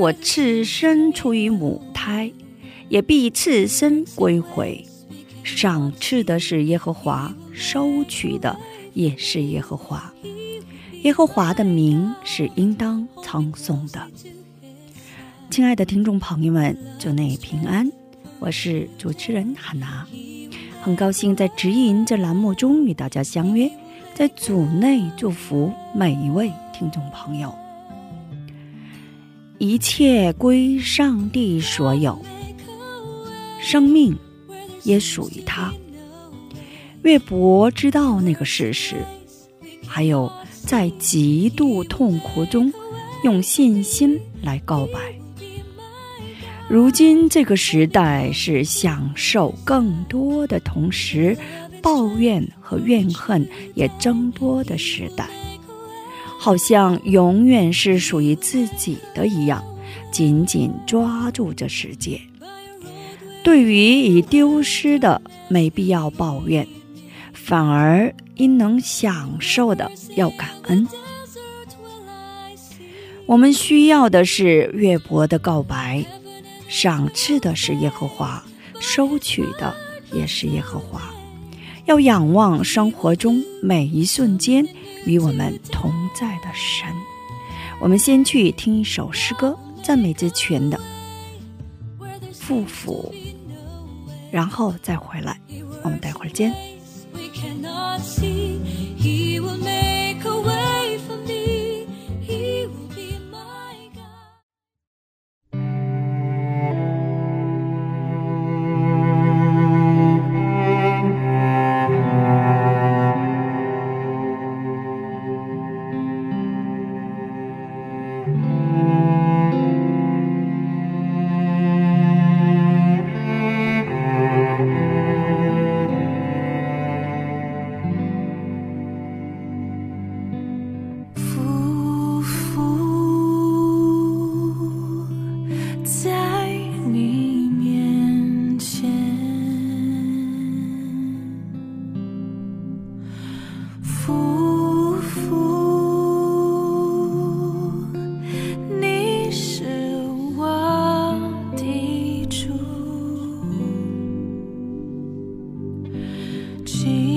我赤身出于母胎，也必赤身归回。赏赐的是耶和华，收取的也是耶和华。耶和华的名是应当称颂的。亲爱的听众朋友们，祝内平安，我是主持人汉娜，很高兴在指引这栏目中与大家相约，在组内祝福每一位听众朋友。一切归上帝所有，生命也属于他。越伯知道那个事实，还有在极度痛苦中用信心来告白。如今这个时代是享受更多的同时，抱怨和怨恨也增多的时代。好像永远是属于自己的一样，紧紧抓住这世界。对于已丢失的，没必要抱怨，反而因能享受的要感恩。我们需要的是约伯的告白，赏赐的是耶和华，收取的也是耶和华。要仰望生活中每一瞬间与我们同在的神。我们先去听一首诗歌，赞美之泉的《复府》，然后再回来。我们待会儿见。心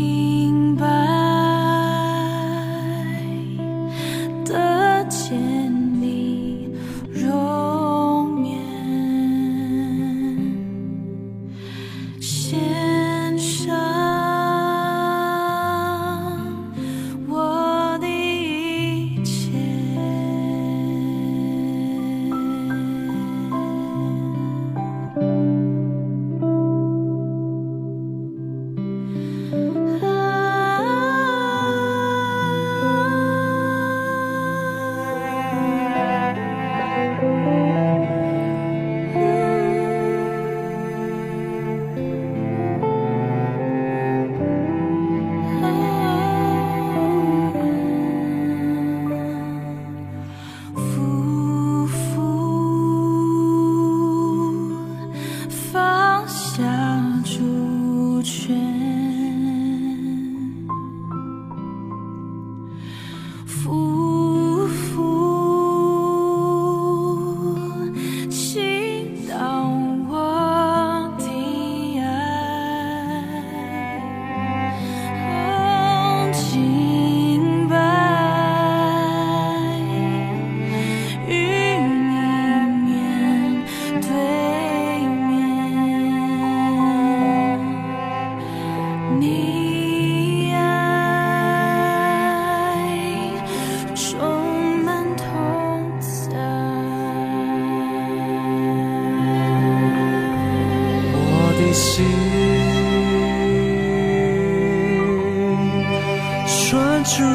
专注于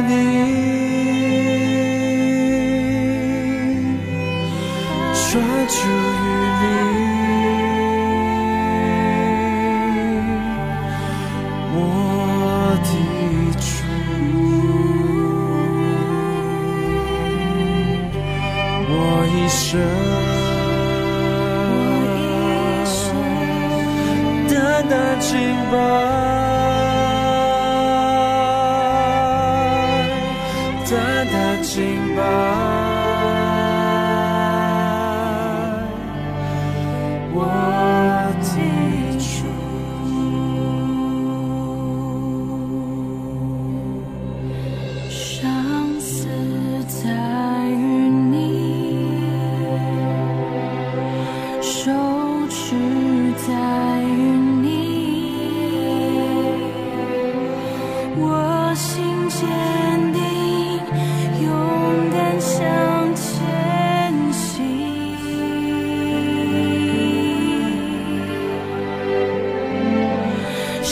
你，专注于。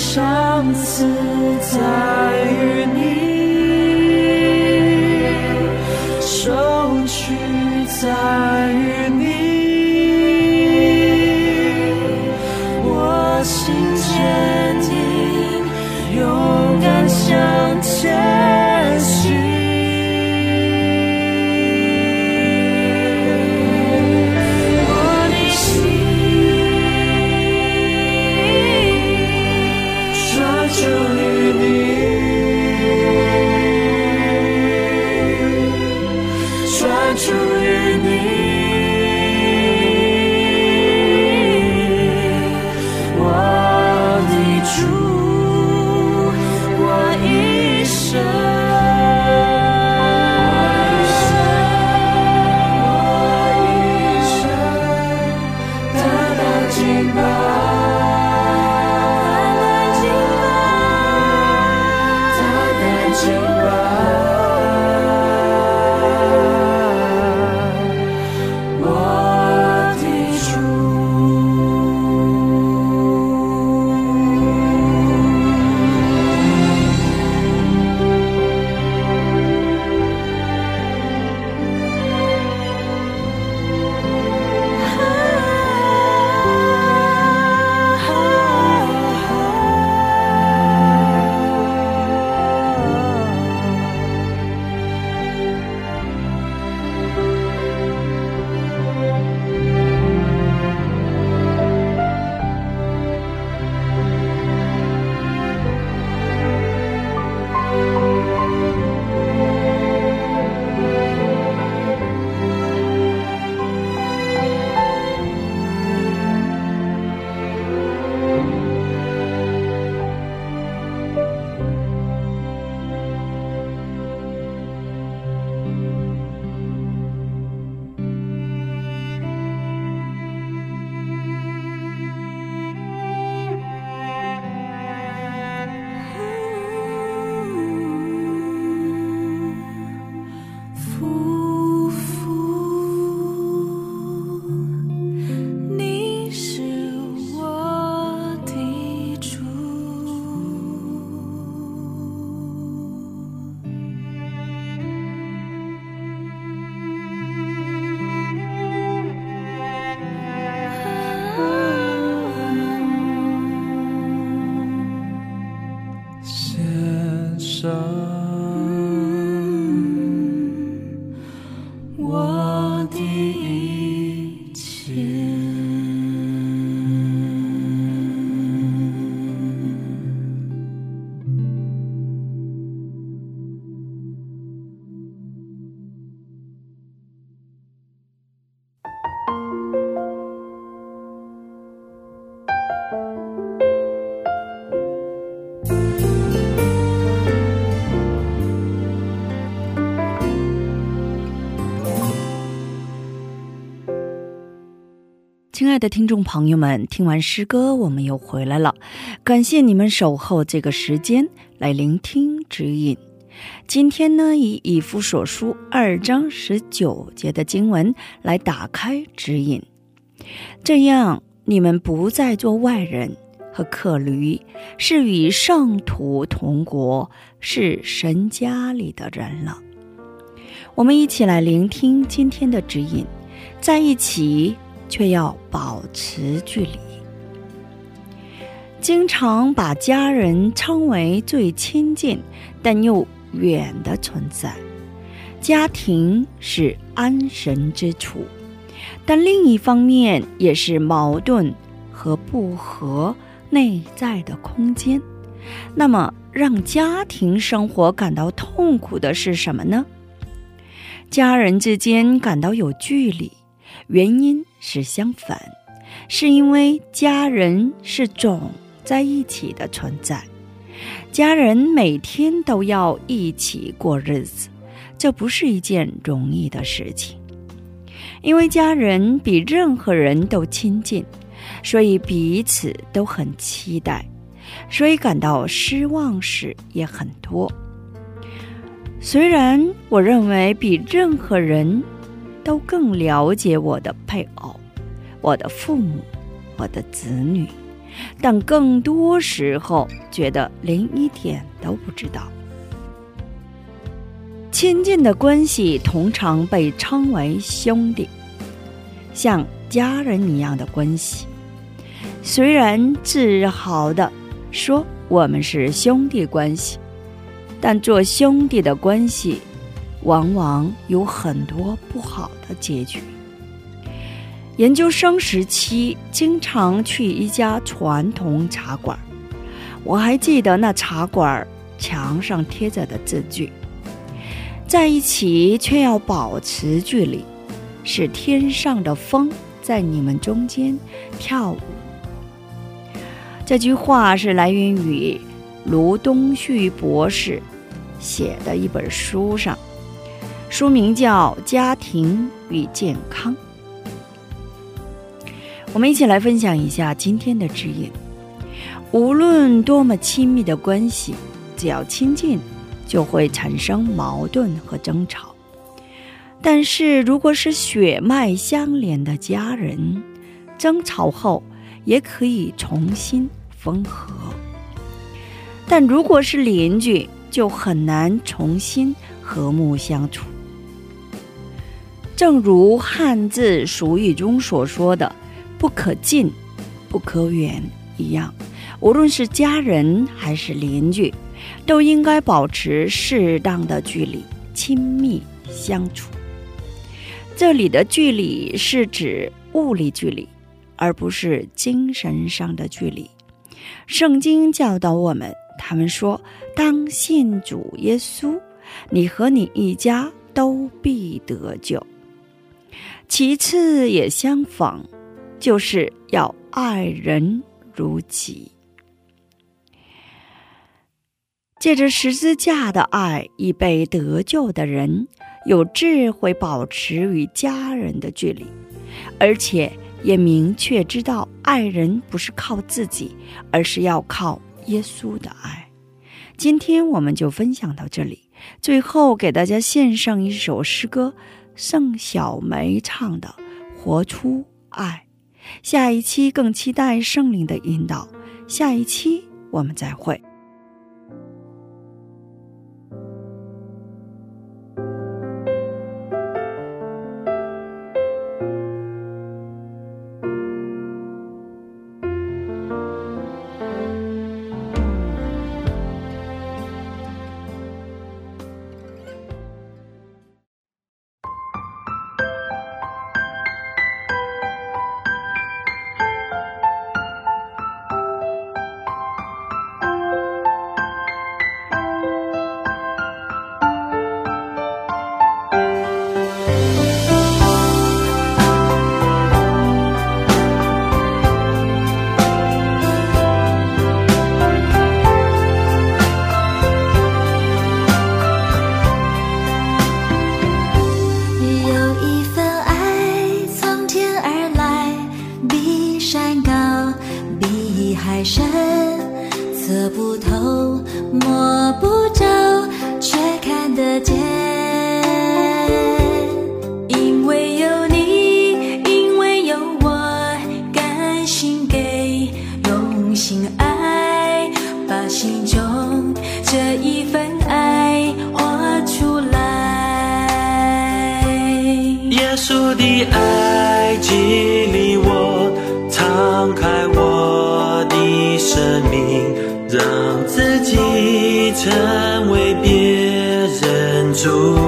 上次在与你，收取再与你。你，亲爱的听众朋友们，听完诗歌，我们又回来了。感谢你们守候这个时间来聆听指引。今天呢，以以弗所书二章十九节的经文来打开指引，这样你们不再做外人和客旅，是与圣徒同国，是神家里的人了。我们一起来聆听今天的指引。在一起却要保持距离。经常把家人称为最亲近但又远的存在。家庭是安神之处，但另一方面也是矛盾和不和内在的空间。那么，让家庭生活感到痛苦的是什么呢？家人之间感到有距离，原因是相反，是因为家人是总在一起的存在，家人每天都要一起过日子。这不是一件容易的事情，因为家人比任何人都亲近，所以彼此都很期待，所以感到失望时也很多。虽然我认为比任何人都更了解我的配偶、我的父母、我的子女，但更多时候觉得连一点都不知道。亲近的关系通常被称为兄弟，像家人一样的关系。虽然自豪的说我们是兄弟关系，但做兄弟的关系往往有很多不好的结局。研究生时期，经常去一家传统茶馆，我还记得那茶馆墙上贴着的字句。在一起却要保持距离，是天上的风在你们中间跳舞。这句话是来源于卢东旭博士写的一本书上，书名叫《家庭与健康》。我们一起来分享一下今天的指引：无论多么亲密的关系，只要亲近。就会产生矛盾和争吵，但是如果是血脉相连的家人，争吵后也可以重新缝合；但如果是邻居，就很难重新和睦相处。正如汉字俗语中所说的“不可近，不可远”一样，无论是家人还是邻居。都应该保持适当的距离，亲密相处。这里的距离是指物理距离，而不是精神上的距离。圣经教导我们，他们说：“当信主耶稣，你和你一家都必得救。”其次也相仿，就是要爱人如己。借着十字架的爱，已被得救的人有智慧保持与家人的距离，而且也明确知道爱人不是靠自己，而是要靠耶稣的爱。今天我们就分享到这里，最后给大家献上一首诗歌，盛小梅唱的《活出爱》。下一期更期待圣灵的引导，下一期我们再会。太深，测不透，摸不着，却看得见。成为别人祝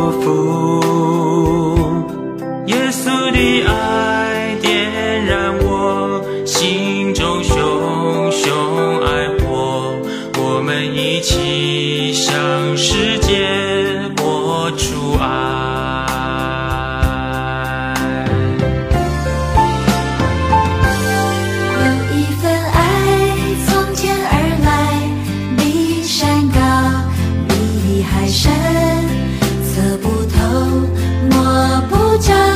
자